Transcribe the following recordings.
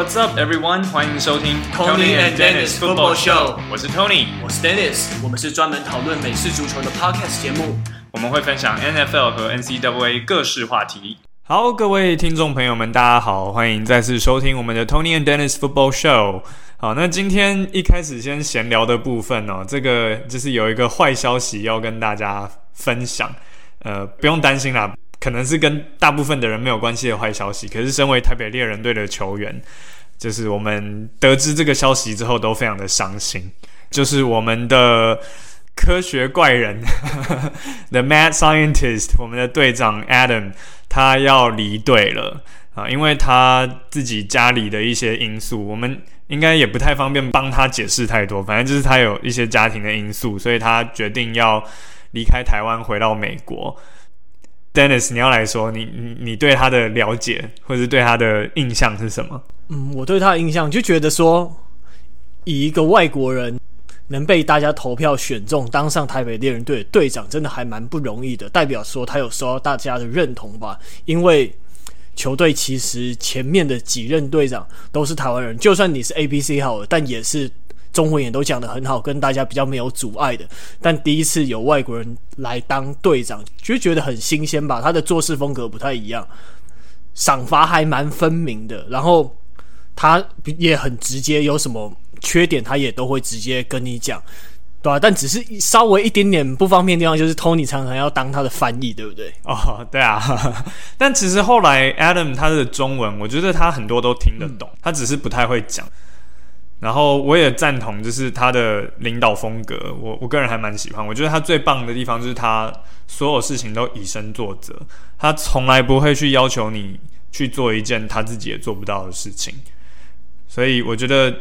What's up, everyone？欢迎收听 Tony and Dennis Football Show。我是 Tony，我是 Dennis。我们是专门讨论美式足球的 Podcast 节目。我们会分享 NFL 和 NCAA 各式话题。好，各位听众朋友们，大家好，欢迎再次收听我们的 Tony and Dennis Football Show。好，那今天一开始先闲聊的部分哦，这个就是有一个坏消息要跟大家分享。呃，不用担心啦。可能是跟大部分的人没有关系的坏消息，可是身为台北猎人队的球员，就是我们得知这个消息之后都非常的伤心。就是我们的科学怪人，The Mad Scientist，我们的队长 Adam，他要离队了啊，因为他自己家里的一些因素，我们应该也不太方便帮他解释太多。反正就是他有一些家庭的因素，所以他决定要离开台湾，回到美国。Dennis，你要来说，你你你对他的了解，或者对他的印象是什么？嗯，我对他的印象就觉得说，以一个外国人能被大家投票选中当上台北猎人队的队长，真的还蛮不容易的。代表说他有受到大家的认同吧？因为球队其实前面的几任队长都是台湾人，就算你是 ABC 好了，但也是。中文也都讲得很好，跟大家比较没有阻碍的。但第一次有外国人来当队长，就觉得很新鲜吧。他的做事风格不太一样，赏罚还蛮分明的。然后他也很直接，有什么缺点他也都会直接跟你讲，对吧、啊？但只是稍微一点点不方便的地方，就是 Tony 常常要当他的翻译，对不对？哦，对啊。但其实后来 Adam 他的中文，我觉得他很多都听得懂，他只是不太会讲。然后我也赞同，就是他的领导风格，我我个人还蛮喜欢。我觉得他最棒的地方就是他所有事情都以身作则，他从来不会去要求你去做一件他自己也做不到的事情。所以我觉得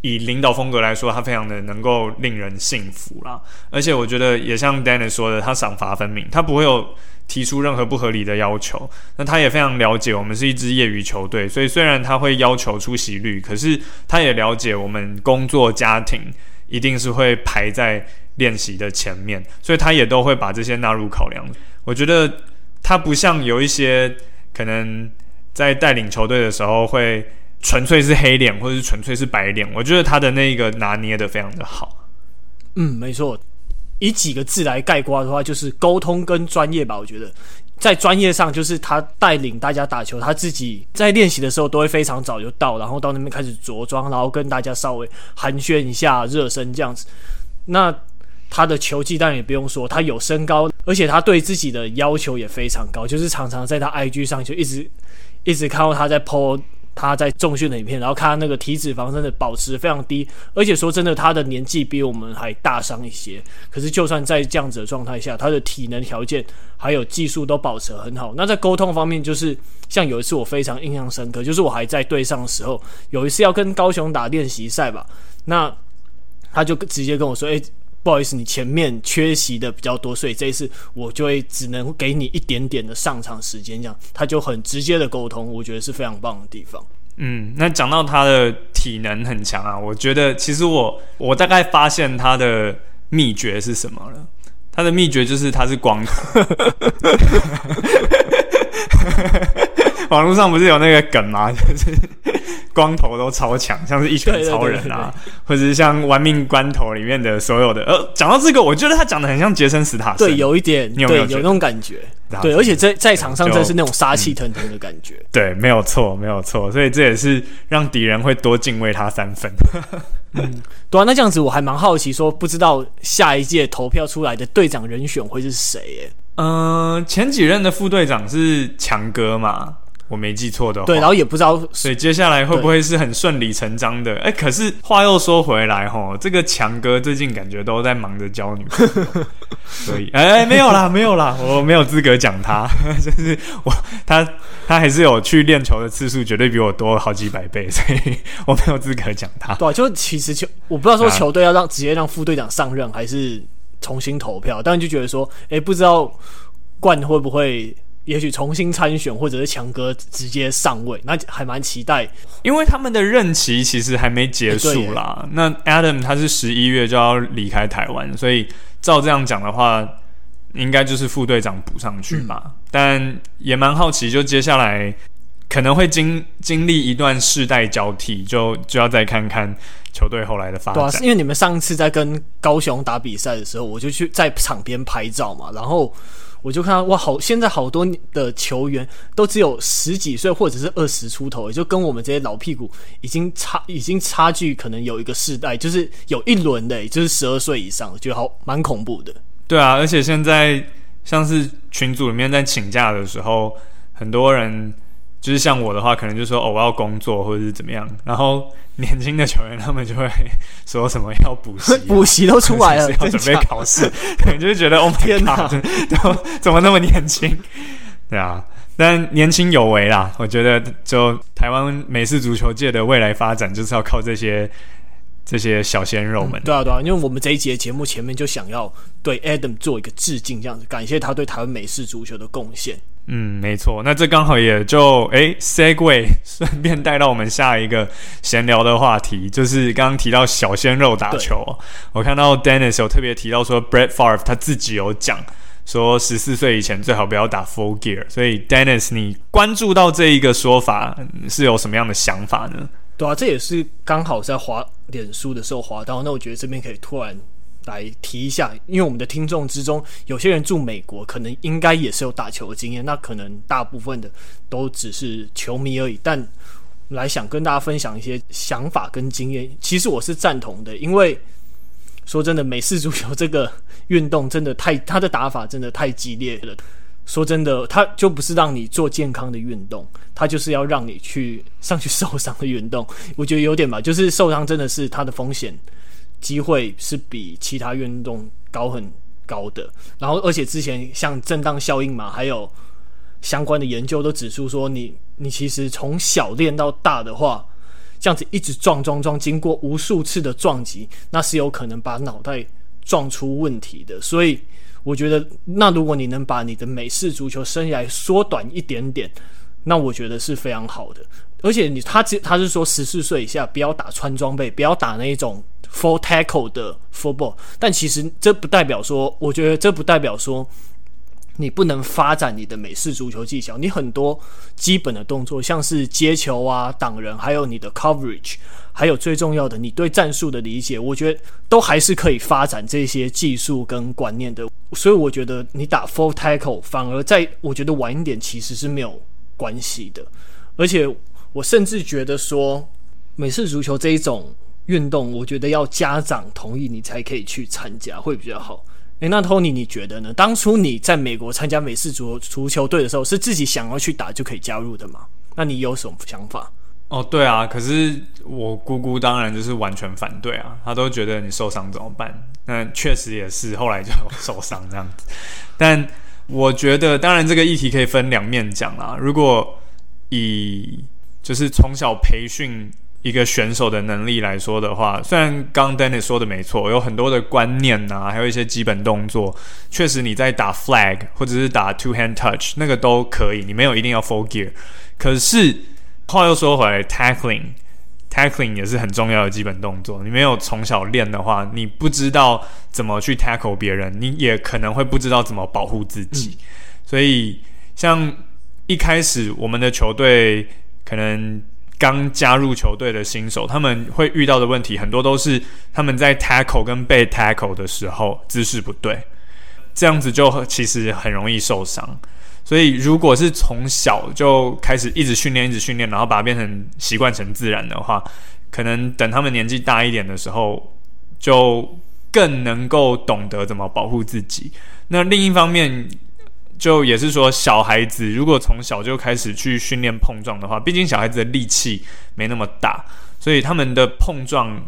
以领导风格来说，他非常的能够令人信服啦。而且我觉得也像 Dennis 说的，他赏罚分明，他不会有。提出任何不合理的要求，那他也非常了解我们是一支业余球队，所以虽然他会要求出席率，可是他也了解我们工作家庭一定是会排在练习的前面，所以他也都会把这些纳入考量。我觉得他不像有一些可能在带领球队的时候会纯粹是黑脸或者是纯粹是白脸，我觉得他的那个拿捏得非常的好。嗯，没错。以几个字来概括的话，就是沟通跟专业吧。我觉得在专业上，就是他带领大家打球，他自己在练习的时候都会非常早就到，然后到那边开始着装，然后跟大家稍微寒暄一下、热身这样子。那他的球技当然也不用说，他有身高，而且他对自己的要求也非常高，就是常常在他 IG 上就一直一直看到他在 po。他在重训的影片，然后看他那个体脂肪真的保持非常低，而且说真的，他的年纪比我们还大上一些。可是就算在这样子的状态下，他的体能条件还有技术都保持很好。那在沟通方面，就是像有一次我非常印象深刻，就是我还在队上的时候，有一次要跟高雄打练习赛吧，那他就直接跟我说：“诶。”不好意思，你前面缺席的比较多，所以这一次我就会只能给你一点点的上场时间，这样他就很直接的沟通，我觉得是非常棒的地方。嗯，那讲到他的体能很强啊，我觉得其实我我大概发现他的秘诀是什么了，他的秘诀就是他是光头。网络上不是有那个梗吗？就是光头都超强，像是一拳超人啊，或者是像《玩命关头》里面的所有的。呃，讲到这个，我觉得他讲的很像杰森·斯塔森，对，有一点，你有没有，有那种感觉？对，而且在在场上真是那种杀气腾腾的感觉。嗯、对，没有错，没有错。所以这也是让敌人会多敬畏他三分。嗯，对啊，那这样子我还蛮好奇，说不知道下一届投票出来的队长人选会是谁？耶？嗯，前几任的副队长是强哥嘛？我没记错的话，对，然后也不知道，所以接下来会不会是很顺理成章的？哎，可是话又说回来，吼，这个强哥最近感觉都在忙着交女朋友，所以，哎，没有啦，没有啦，我没有资格讲他，就是我他他还是有去练球的次数，绝对比我多好几百倍，所以我没有资格讲他。对，就其实球，我不知道说球队要让、啊、直接让副队长上任，还是重新投票，但就觉得说，哎，不知道冠会不会。也许重新参选，或者是强哥直接上位，那还蛮期待。因为他们的任期其实还没结束啦。欸、那 Adam 他是十一月就要离开台湾，所以照这样讲的话，应该就是副队长补上去吧。嗯、但也蛮好奇，就接下来可能会经经历一段世代交替，就就要再看看球队后来的发展。对啊，因为你们上次在跟高雄打比赛的时候，我就去在场边拍照嘛，然后我就看到哇，好，现在好多的球员都只有十几岁或者是二十出头，也就跟我们这些老屁股已经差 已经差距可能有一个世代，就是有一轮的，就是十二岁以上，觉得好蛮恐怖的。对啊，而且现在像是群组里面在请假的时候，很多人。就是像我的话，可能就说哦，我要工作或者是怎么样。然后年轻的球员他们就会 说什么要补习、啊，补习都出来了，要准备考试，可能就是觉得哦天哪，怎么那么年轻？对啊，但年轻有为啦。我觉得就台湾美式足球界的未来发展，就是要靠这些这些小鲜肉们、嗯。对啊，对啊，因为我们这一节节目前面就想要对 Adam 做一个致敬，这样子感谢他对台湾美式足球的贡献。嗯，没错，那这刚好也就诶 segue 顺便带到我们下一个闲聊的话题，就是刚刚提到小鲜肉打球。我看到 Dennis 有特别提到说，Brett Favre 他自己有讲说，十四岁以前最好不要打 Full Gear。所以 Dennis，你关注到这一个说法是有什么样的想法呢？对啊，这也是刚好在滑脸书的时候滑到，那我觉得这边可以突然。来提一下，因为我们的听众之中有些人住美国，可能应该也是有打球的经验。那可能大部分的都只是球迷而已。但来想跟大家分享一些想法跟经验，其实我是赞同的。因为说真的，美式足球这个运动真的太，他的打法真的太激烈了。说真的，他就不是让你做健康的运动，他就是要让你去上去受伤的运动。我觉得有点吧，就是受伤真的是他的风险。机会是比其他运动高很高的，然后而且之前像震荡效应嘛，还有相关的研究都指出说你，你其实从小练到大的话，这样子一直撞撞撞，经过无数次的撞击，那是有可能把脑袋撞出问题的。所以我觉得，那如果你能把你的美式足球生涯缩短一点点，那我觉得是非常好的。而且你他他是说十四岁以下不要打穿装备，不要打那一种。Full tackle 的 football，但其实这不代表说，我觉得这不代表说你不能发展你的美式足球技巧。你很多基本的动作，像是接球啊、挡人，还有你的 coverage，还有最重要的你对战术的理解，我觉得都还是可以发展这些技术跟观念的。所以我觉得你打 full tackle 反而在我觉得晚一点其实是没有关系的。而且我甚至觉得说美式足球这一种。运动，我觉得要家长同意你才可以去参加，会比较好。诶，那 Tony 你觉得呢？当初你在美国参加美式足足球队的时候，是自己想要去打就可以加入的吗？那你有什么想法？哦，对啊，可是我姑姑当然就是完全反对啊，她都觉得你受伤怎么办？那确实也是，后来就受伤这样子。但我觉得，当然这个议题可以分两面讲啦。如果以就是从小培训。一个选手的能力来说的话，虽然刚 Dennis 说的没错，有很多的观念啊，还有一些基本动作，确实你在打 flag 或者是打 two hand touch 那个都可以，你没有一定要 full gear。可是话又说回来，tackling tackling 也是很重要的基本动作，你没有从小练的话，你不知道怎么去 tackle 别人，你也可能会不知道怎么保护自己。嗯、所以像一开始我们的球队可能。刚加入球队的新手，他们会遇到的问题很多都是他们在 tackle 跟被 tackle 的时候姿势不对，这样子就其实很容易受伤。所以如果是从小就开始一直训练、一直训练，然后把它变成习惯成自然的话，可能等他们年纪大一点的时候，就更能够懂得怎么保护自己。那另一方面，就也是说，小孩子如果从小就开始去训练碰撞的话，毕竟小孩子的力气没那么大，所以他们的碰撞，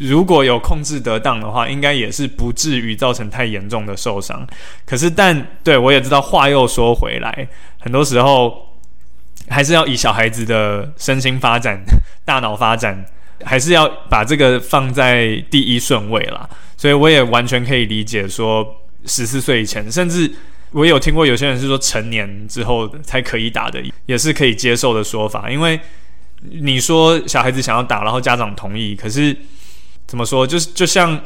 如果有控制得当的话，应该也是不至于造成太严重的受伤。可是但，但对我也知道，话又说回来，很多时候还是要以小孩子的身心发展、大脑发展，还是要把这个放在第一顺位啦。所以我也完全可以理解说，十四岁以前，甚至。我有听过有些人是说成年之后才可以打的，也是可以接受的说法。因为你说小孩子想要打，然后家长同意，可是怎么说？就是就像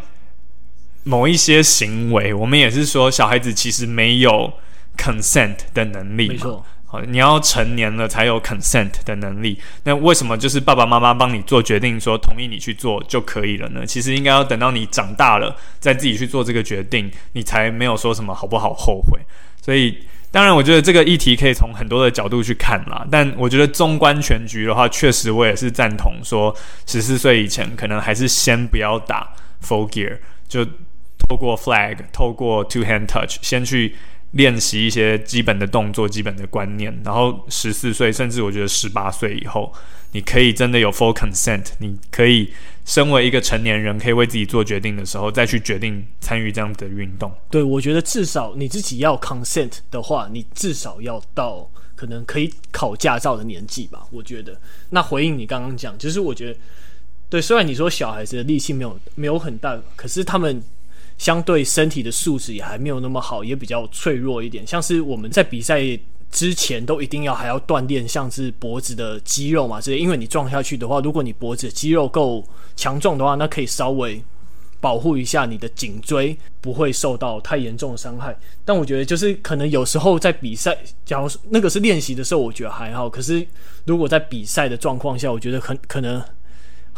某一些行为，我们也是说小孩子其实没有 consent 的能力。没错。好，你要成年了才有 consent 的能力。那为什么就是爸爸妈妈帮你做决定，说同意你去做就可以了呢？其实应该要等到你长大了再自己去做这个决定，你才没有说什么好不好后悔。所以，当然，我觉得这个议题可以从很多的角度去看啦。但我觉得纵观全局的话，确实我也是赞同说，十四岁以前可能还是先不要打 full gear，就透过 flag，透过 two hand touch，先去。练习一些基本的动作、基本的观念，然后十四岁，甚至我觉得十八岁以后，你可以真的有 full consent，你可以身为一个成年人，可以为自己做决定的时候，再去决定参与这样的运动。对，我觉得至少你自己要 consent 的话，你至少要到可能可以考驾照的年纪吧。我觉得。那回应你刚刚讲，就是我觉得，对，虽然你说小孩子的力气没有没有很大，可是他们。相对身体的素质也还没有那么好，也比较脆弱一点。像是我们在比赛之前都一定要还要锻炼，像是脖子的肌肉嘛，这些。因为你撞下去的话，如果你脖子肌肉够强壮的话，那可以稍微保护一下你的颈椎，不会受到太严重的伤害。但我觉得就是可能有时候在比赛，假如那个是练习的时候，我觉得还好。可是如果在比赛的状况下，我觉得很可能。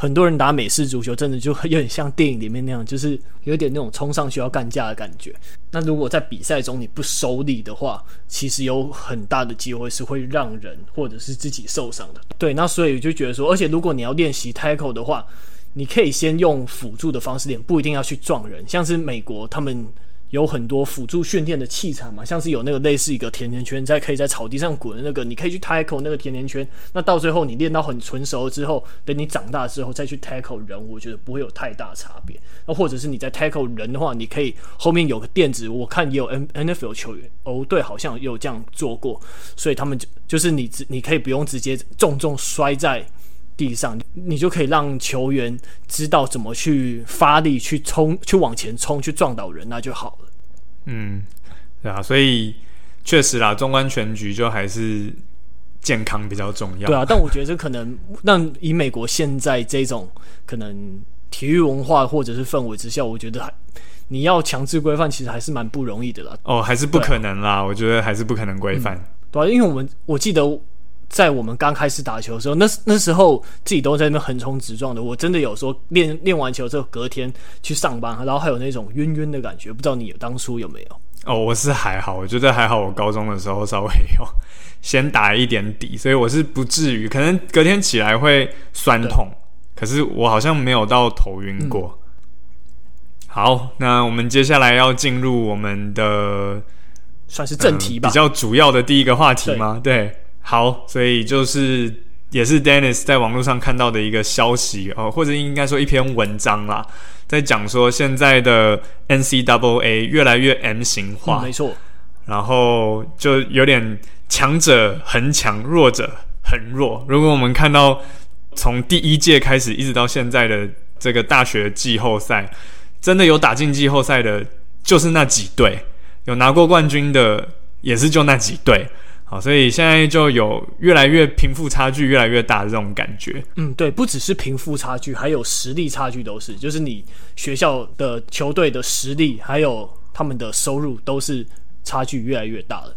很多人打美式足球，真的就有点像电影里面那样，就是有点那种冲上去要干架的感觉。那如果在比赛中你不收力的话，其实有很大的机会是会让人或者是自己受伤的。对，那所以我就觉得说，而且如果你要练习 tackle 的话，你可以先用辅助的方式练，不一定要去撞人。像是美国他们。有很多辅助训练的器材嘛，像是有那个类似一个甜甜圈，在可以在草地上滚的那个，你可以去 tackle 那个甜甜圈。那到最后你练到很纯熟之后，等你长大之后再去 tackle 人，我觉得不会有太大差别。那或者是你在 tackle 人的话，你可以后面有个垫子，我看也有 N NFL 球员哦，对，好像有这样做过，所以他们就就是你只你可以不用直接重重摔在。地上，你就可以让球员知道怎么去发力、去冲、去往前冲、去撞倒人，那就好了。嗯，对啊，所以确实啦，纵观全局，就还是健康比较重要。对啊，但我觉得这可能让以美国现在这种可能体育文化或者是氛围之下，我觉得还你要强制规范，其实还是蛮不容易的啦。哦，还是不可能啦，我觉得还是不可能规范。嗯，对啊，因为我们我记得。在我们刚开始打球的时候，那那时候自己都在那边横冲直撞的。我真的有说练练完球之后，隔天去上班，然后还有那种晕晕的感觉。不知道你当初有没有？哦，我是还好，我觉得还好。我高中的时候稍微有先打一点底，所以我是不至于。可能隔天起来会酸痛，可是我好像没有到头晕过。嗯。好，那我们接下来要进入我们的算是正题吧，嗯，比较主要的第一个话题吗？对。对好，所以就是也是 Dennis 在网络上看到的一个消息哦，或者应该说一篇文章啦，在讲说现在的 NCAA 越来越 M 型化，嗯、没错，然后就有点强者恒强，弱者恒弱。如果我们看到从第一届开始一直到现在的这个大学季后赛，真的有打进季后赛的，就是那几队，有拿过冠军的，也是就那几队。好，所以现在就有越来越贫富差距越来越大的这种感觉。嗯，对，不只是贫富差距，还有实力差距，都是，就是你学校的球队的实力，还有他们的收入，都是差距越来越大的。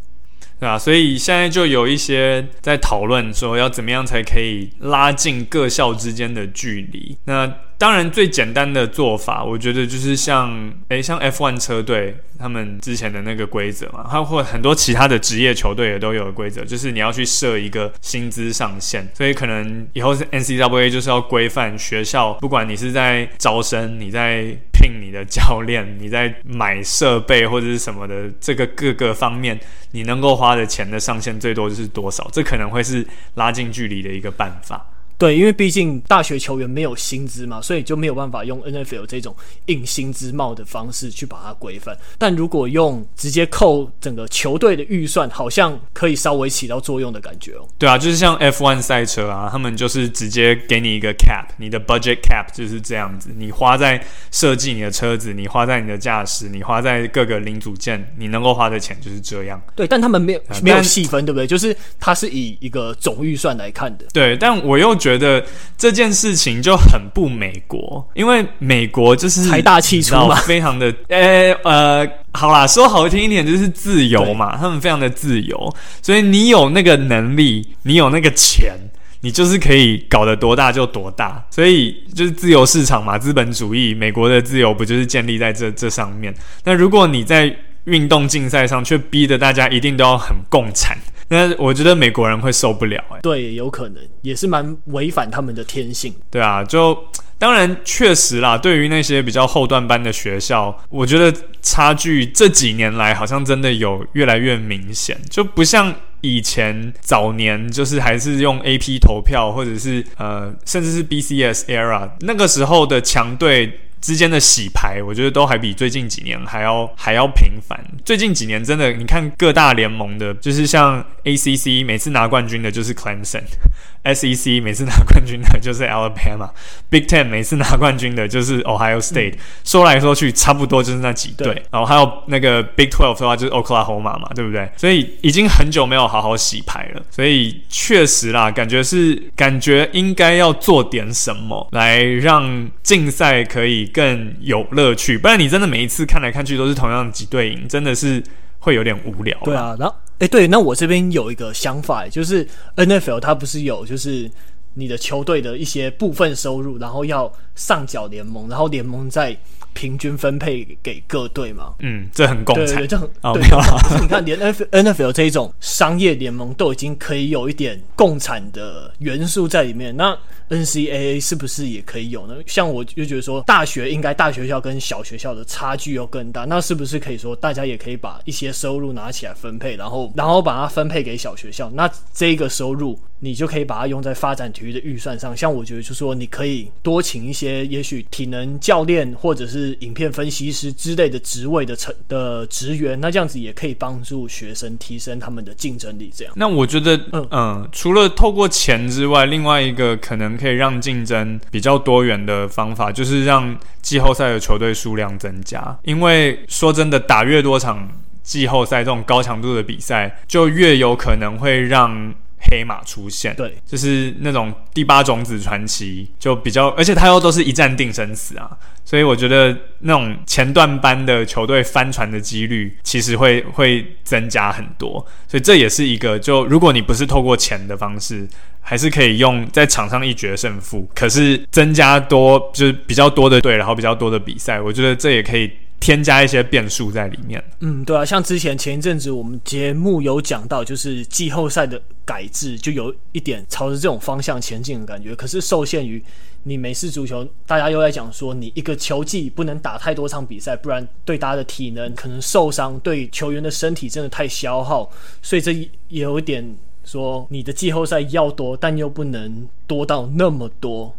对啊，所以现在就有一些在讨论说，要怎么样才可以拉近各校之间的距离。那当然，最简单的做法，我觉得就是像，诶，像 F1 车队他们之前的那个规则嘛，还或很多其他的职业球队也都有规则，就是你要去设一个薪资上限。所以可能以后是 NCAA 就是要规范学校，不管你是在招生，你在聘你的教练，你在买设备或者是什么的，这个各个方面，你能够花的钱的上限最多就是多少？这可能会是拉近距离的一个办法。对，因为毕竟大学球员没有薪资嘛，所以就没有办法用 NFL 这种硬薪资帽的方式去把它规范。但如果用直接扣整个球队的预算，好像可以稍微起到作用的感觉哦。对啊，就是像 F1 赛车啊，他们就是直接给你一个 cap，你的 budget cap 就是这样子，你花在设计你的车子，你花在你的驾驶，你花在各个零组件，你能够花的钱就是这样。对，但他们没有没有细分，对不对？就是它是以一个总预算来看的。对，但我又觉觉得这件事情就很不美国，因为美国就是财大气粗嘛，非常的，呃、欸、呃，好啦，说好听一点就是自由嘛，他们非常的自由，所以你有那个能力，你有那个钱，你就是可以搞得多大就多大，所以就是自由市场嘛，资本主义，美国的自由不就是建立在这这上面？那如果你在运动竞赛上却逼得大家一定都要很共产。那我觉得美国人会受不了，哎，对，有可能也是蛮违反他们的天性。对啊，就当然确实啦，对于那些比较后段班的学校，我觉得差距这几年来好像真的有越来越明显，就不像以前早年，就是还是用 AP 投票，或者是呃，甚至是 BCS era 那个时候的强队。之间的洗牌，我觉得都还比最近几年还要还要频繁。最近几年真的，你看各大联盟的，就是像 ACC 每次拿冠军的就是 Clemson，SEC 每次拿冠军的就是 Alabama，Big Ten 每次拿冠军的就是 Ohio State，嗯。说来说去，差不多就是那几队。然后还有那个 Big Twelve 的话，就是 Oklahoma 嘛，对不对？所以已经很久没有好好洗牌了。所以确实啦，感觉是感觉应该要做点什么来让竞赛可以。更有乐趣，不然你真的每一次看来看去都是同样几队赢，真的是会有点无聊。对啊，然后哎，对，那我这边有一个想法，就是 NFL 它不是有就是你的球队的一些部分收入，然后要上缴联盟，然后联盟在平均分配给各队嘛？嗯，这很共产，这很、哦、对。就是你看，连 N NFL 这一种商业联盟都已经可以有一点共产的元素在里面，那。NCAA 是不是也可以有呢？像我就觉得说，大学应该大学校跟小学校的差距又更大，那是不是可以说大家也可以把一些收入拿起来分配，然后然后把它分配给小学校？那这个收入你就可以把它用在发展体育的预算上。像我觉得就是说，你可以多请一些也许体能教练或者是影片分析师之类的职位的成的职员，那这样子也可以帮助学生提升他们的竞争力。这样。那我觉得，嗯嗯，除了透过钱之外，另外一个可能。可以让竞争比较多元的方法，就是让季后赛的球队数量增加。因为说真的，打越多场季后赛这种高强度的比赛，就越有可能会让黑马出现。对，就是那种第八种子传奇，就比较，而且他又都是一战定生死啊。所以我觉得那种前段班的球队翻船的几率，其实会会增加很多。所以这也是一个，就如果你不是透过钱的方式。还是可以用在场上一决胜负，可是增加多就是比较多的队，然后比较多的比赛，我觉得这也可以添加一些变数在里面。嗯，对啊，像之前前一阵子我们节目有讲到，就是季后赛的改制，就有一点朝着这种方向前进的感觉。可是受限于你美式足球，大家又在讲说，你一个球季不能打太多场比赛，不然对大家的体能可能受伤，对球员的身体真的太消耗，所以这也有一点。说你的季后赛要多，但又不能多到那么多，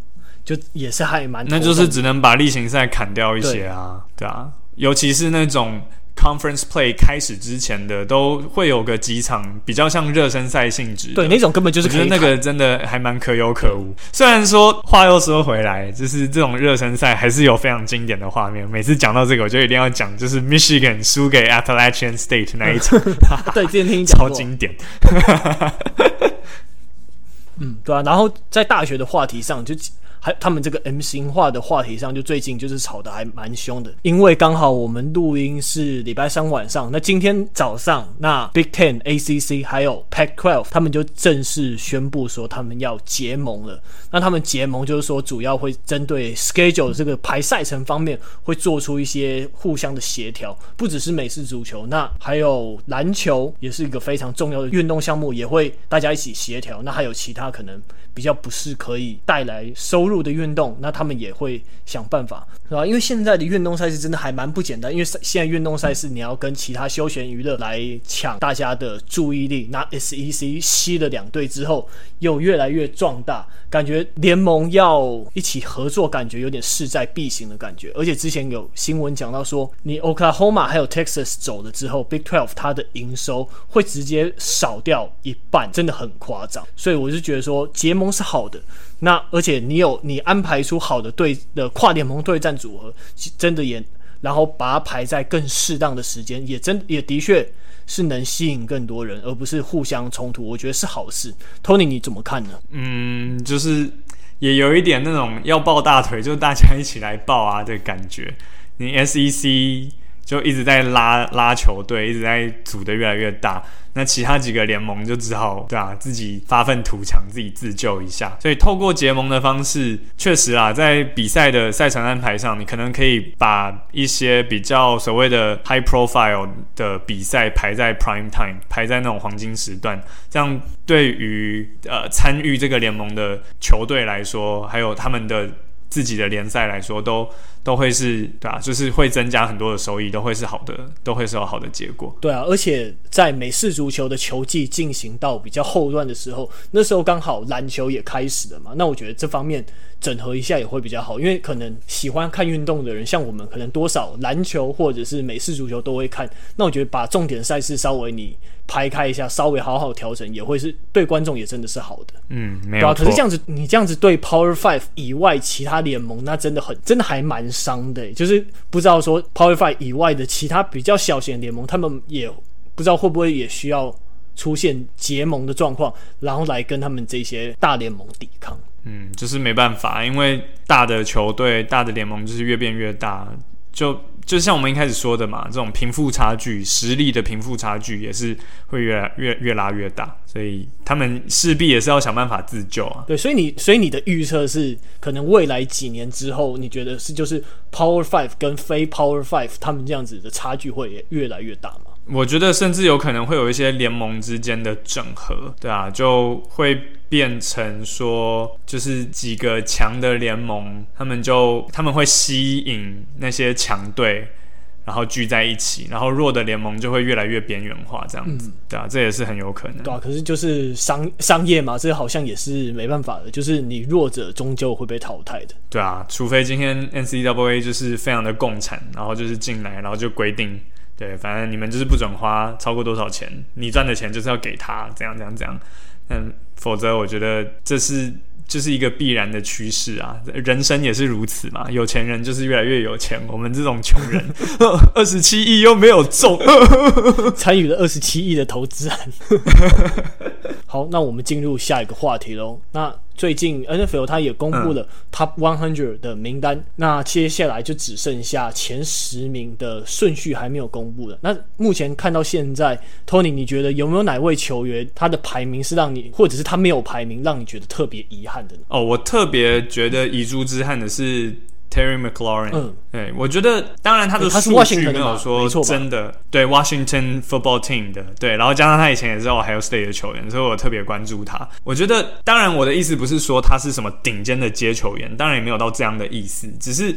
就也是还蛮，那就是只能把例行赛砍掉一些啊，对，对啊，尤其是那种。Conference Play 开始之前的都会有个几场比较像热身赛性质，对，那种根本就是可以，我觉得那个真的还蛮可有可无。虽然说话又说回来，就是这种热身赛还是有非常经典的画面。每次讲到这个，我就一定要讲，就是 Michigan 输给 Appalachian State 那一场，对，之前听你讲超经典。嗯，对啊。然后在大学的话题上就。还他们这个 M 型化的话题上，就最近就是吵得还蛮凶的。因为刚好我们录音是礼拜三晚上，那今天早上，那 Big Ten、ACC 还有 Pac-12，他们就正式宣布说他们要结盟了。那他们结盟就是说，主要会针对 schedule 这个排赛程方面，会做出一些互相的协调。不只是美式足球，那还有篮球也是一个非常重要的运动项目，也会大家一起协调。那还有其他可能比较不是可以带来收入。入的运动，那他们也会想办法，是吧？因为现在的运动赛事真的还蛮不简单，因为现在运动赛事你要跟其他休闲娱乐来抢大家的注意力。那 SEC 吸了两队之后，又越来越壮大，感觉联盟要一起合作，感觉有点势在必行的感觉。而且之前有新闻讲到说，你 Oklahoma 还有 Texas 走了之后，Big Twelve 它的营收会直接少掉一半，真的很夸张。所以我就觉得说结盟是好的。那而且你有你安排出好的队的跨联盟对战组合，真的也然后把它排在更适当的时间，也真也的确是能吸引更多人，而不是互相冲突。我觉得是好事。Tony，你怎么看呢？嗯，就是也有一点那种要抱大腿，就大家一起来抱啊的感觉。你 SEC 就一直在拉拉球队，一直在组的越来越大。那其他几个联盟就只好对啊，自己发愤图强，自己自救一下。所以透过结盟的方式，确实啊，在比赛的赛程安排上，你可能可以把一些比较所谓的 high profile 的比赛排在 prime time，排在那种黄金时段。这样对于呃参与这个联盟的球队来说，还有他们的自己的联赛来说，都。都会是对啊，就是会增加很多的收益，都会是好的，都会是有好的结果。对啊，而且在美式足球的球技进行到比较后段的时候，那时候刚好篮球也开始了嘛。那我觉得这方面整合一下也会比较好，因为可能喜欢看运动的人，像我们可能多少篮球或者是美式足球都会看。那我觉得把重点赛事稍微你排开一下，稍微好好调整，也会是对观众也真的是好的。嗯，没有啊，可是这样子，你这样子对 Power Five 以外其他联盟，那真的很，真的还蛮。伤的，就是不知道说 Power Five 以外的其他比较小型联盟，他们也不知道会不会也需要出现结盟的状况，然后来跟他们这些大联盟抵抗。嗯，就是没办法，因为大的球队、大的联盟就是越变越大，就。就像我们一开始说的嘛，这种贫富差距、实力的贫富差距也是会越来越越拉越大，所以他们势必也是要想办法自救啊。对，所以你所以你的预测是，可能未来几年之后，你觉得是就是 Power Five 跟非 Power Five 他们这样子的差距会越来越大吗？我觉得甚至有可能会有一些联盟之间的整合，对啊，就会变成说，就是几个强的联盟，他们就他们会吸引那些强队，然后聚在一起，然后弱的联盟就会越来越边缘化，这样子，嗯、对啊，这也是很有可能。对啊，可是就是商商业嘛，这好像也是没办法的，就是你弱者终究会被淘汰的。对啊，除非今天 N C W A 就是非常的共产，然后就是进来，然后就规定。对，反正你们就是不准花超过多少钱，你赚的钱就是要给他，这样这样这样。嗯，否则我觉得这是就是一个必然的趋势啊，人生也是如此嘛。有钱人就是越来越有钱，我们这种穷人，二十七亿又没有中，参与了二十七亿的投资案。好，那我们进入下一个话题喽。那最近 NFL 他也公布了 Top One Hundred 的名单，嗯、那接下来就只剩下前十名的顺序还没有公布了。那目前看到现在，Tony，你觉得有没有哪位球员他的排名是让你，或者是他没有排名让你觉得特别遗憾的呢？哦，我特别觉得遗珠之憾的是。Terry McLaurin，嗯，对，我觉得当然他的数据没有说真的，对 Washington Football Team 的，对，然后加上他以前也是 Ohio State 的球员，所以我特别关注他。我觉得，当然我的意思不是说他是什么顶尖的接球员，当然也没有到这样的意思，只是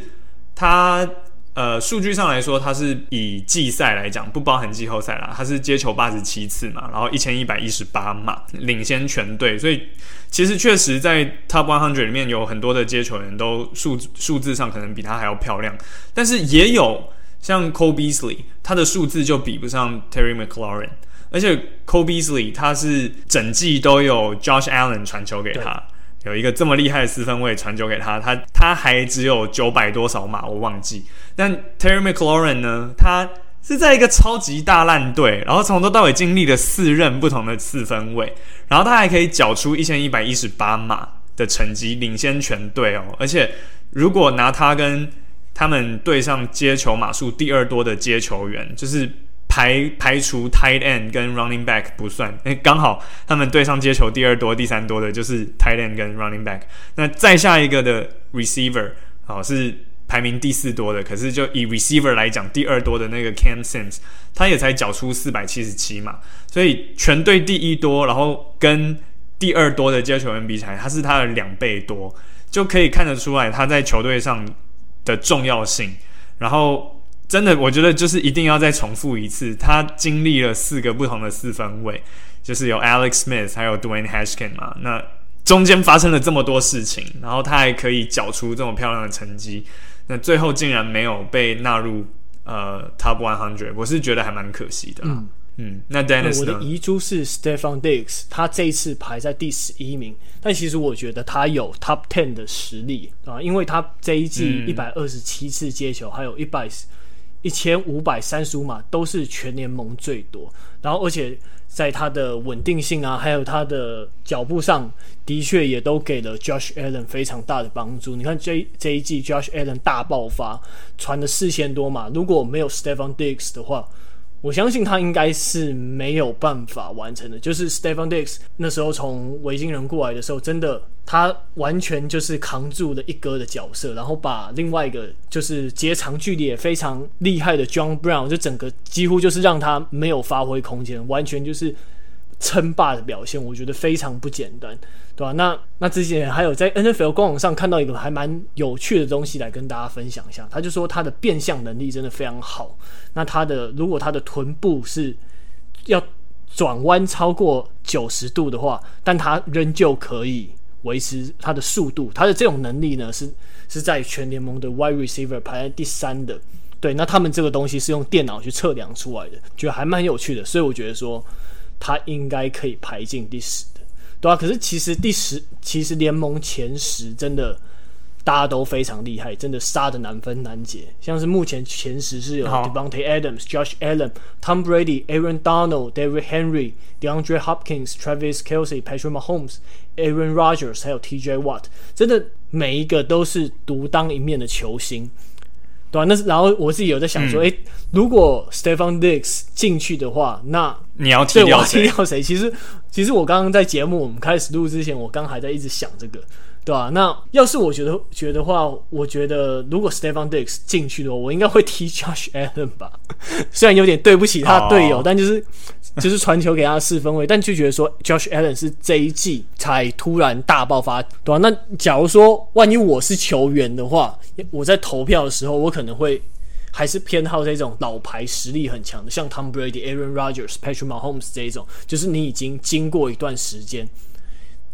他。呃，数据上来说，他是以季赛来讲，不包含季后赛啦。他是接球八十七次嘛，然后一千一百一十八码，领先全队。所以其实确实在 Top One Hundred 里面有很多的接球员都数数字上可能比他还要漂亮，但是也有像 Cole Beasley，他的数字就比不上 Terry McLaurin，而且 Cole Beasley 他是整季都有 Josh Allen 传球给他。有一个这么厉害的四分卫传球给他，他他还只有九百多少码，我忘记。但 Terry McLaurin 呢？他是在一个超级大烂队，然后从头到尾经历了四任不同的四分卫，然后他还可以缴出一千一百一十八码的成绩，领先全队哦。而且如果拿他跟他们队上接球码数第二多的接球员，就是。排排除 tight end 跟 running back 不算，诶、欸，刚好他们队上接球第二多、第三多的就是 tight end 跟 running back。那再下一个的 receiver 好、哦、是排名第四多的，可是就以 receiver 来讲，第二多的那个 Cam Sims，他也才缴出四百七十七嘛，所以全队第一多，然后跟第二多的接球员比起来，他是他的两倍多，就可以看得出来他在球队上的重要性，然后。真的，我觉得就是一定要再重复一次。他经历了四个不同的四分位，就是有 Alex Smith，还有 Dwayne Haskins 嘛。那中间发生了这么多事情，然后他还可以缴出这么漂亮的成绩，那最后竟然没有被纳入呃 Top One Hundred，我是觉得还蛮可惜的。嗯嗯，那 Dennis？我的遗珠是 Stefan Diggs，他这一次排在第十一名，但其实我觉得他有 Top Ten 的实力啊，因为他这一季一百二十七次接球，嗯、还有一百。一千五百三十五码都是全联盟最多，然后而且在他的稳定性啊，还有他的脚步上的确也都给了 Josh Allen 非常大的帮助。你看这这一季 Josh Allen 大爆发，传了四千多码，如果没有 Stefon Diggs 的话。我相信他应该是没有办法完成的。就是 Stephen Dix 那时候从维京人过来的时候，真的他完全就是扛住了一哥的角色，然后把另外一个就是截长距离也非常厉害的 John Brown，就整个几乎就是让他没有发挥空间，完全就是。称霸的表现，我觉得非常不简单，对吧？那那之前还有在 NFL 官网上看到一个还蛮有趣的东西来跟大家分享一下，他就说他的变向能力真的非常好。那他的如果他的臀部是要转弯超过九十度的话，但他仍旧可以维持他的速度，他的这种能力呢是是在全联盟的 wide receiver 排在第三的。对，那他们这个东西是用电脑去测量出来的，觉得还蛮有趣的，所以我觉得说。他应该可以排进第十的，对啊。可是其实第十，其实联盟前十真的大家都非常厉害，真的杀的难分难解。像是目前前十是有 Devonte Adams、Josh Allen、Tom Brady、Aaron Donald、David Henry、DeAndre Hopkins、Travis Kelsey、Patrick Mahomes、Aaron Rodgers，还有 TJ Watt，真的每一个都是独当一面的球星。对啊，那是然后我自己有在想说，诶、嗯，如果 Stefan Diggs 进去的话，那你要踢掉谁？踢掉谁？其实，其实我刚刚在节目我们开始录之前，我刚还在一直想这个，对吧、啊？那要是我觉得觉得话，我觉得如果 Stefan Diggs 进去的话，我应该会踢 Josh Allen 吧。虽然有点对不起他队友，哦、但就是。就是传球给他四分位，但就觉得说 Josh Allen 是这一季才突然大爆发，对吧、那假如说万一我是球员的话，我在投票的时候，我可能会还是偏好这种老牌实力很强的，像 Tom Brady、Aaron Rodgers、Patrick Mahomes 这一种，就是你已经经过一段时间。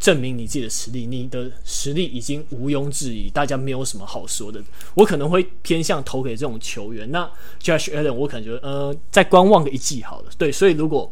证明你自己的实力，你的实力已经毋庸置疑，大家没有什么好说的。我可能会偏向投给这种球员。那 Josh Allen，我可能觉得，呃，再观望个一季好了。对，所以如果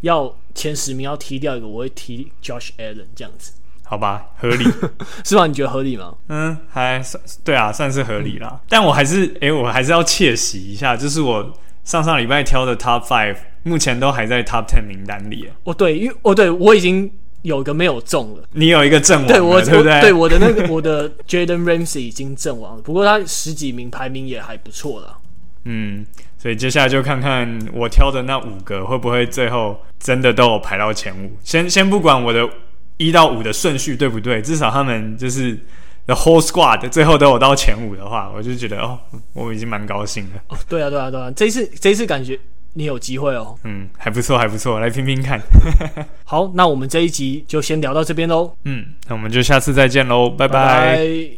要前十名要踢掉一个，我会踢 Josh Allen 这样子。好吧，合理 是吧？你觉得合理吗？嗯，还算对啊，算是合理啦。嗯、但我还是，诶、欸，我还是要窃喜一下，就是我上上礼拜挑的 Top Five，目前都还在 Top Ten 名单里。哦，对，因为哦，对我已经。有一个没有中了，你有一个阵亡，对我对不对？对我的那个 我的 Jaden Ramsey 已经阵亡了，不过他十几名排名也还不错了。嗯，所以接下来就看看我挑的那五个会不会最后真的都有排到前五。先先不管我的一到五的顺序对不对，至少他们就是 The whole squad 最后都有到前五的话，我就觉得哦，我已经蛮高兴了。哦，对啊，对啊，对啊，这一次这一次感觉。你有机会哦，嗯，还不错，还不错，来拼拼看。好，那我们这一集就先聊到这边喽。嗯，那我们就下次再见喽，拜拜。拜拜。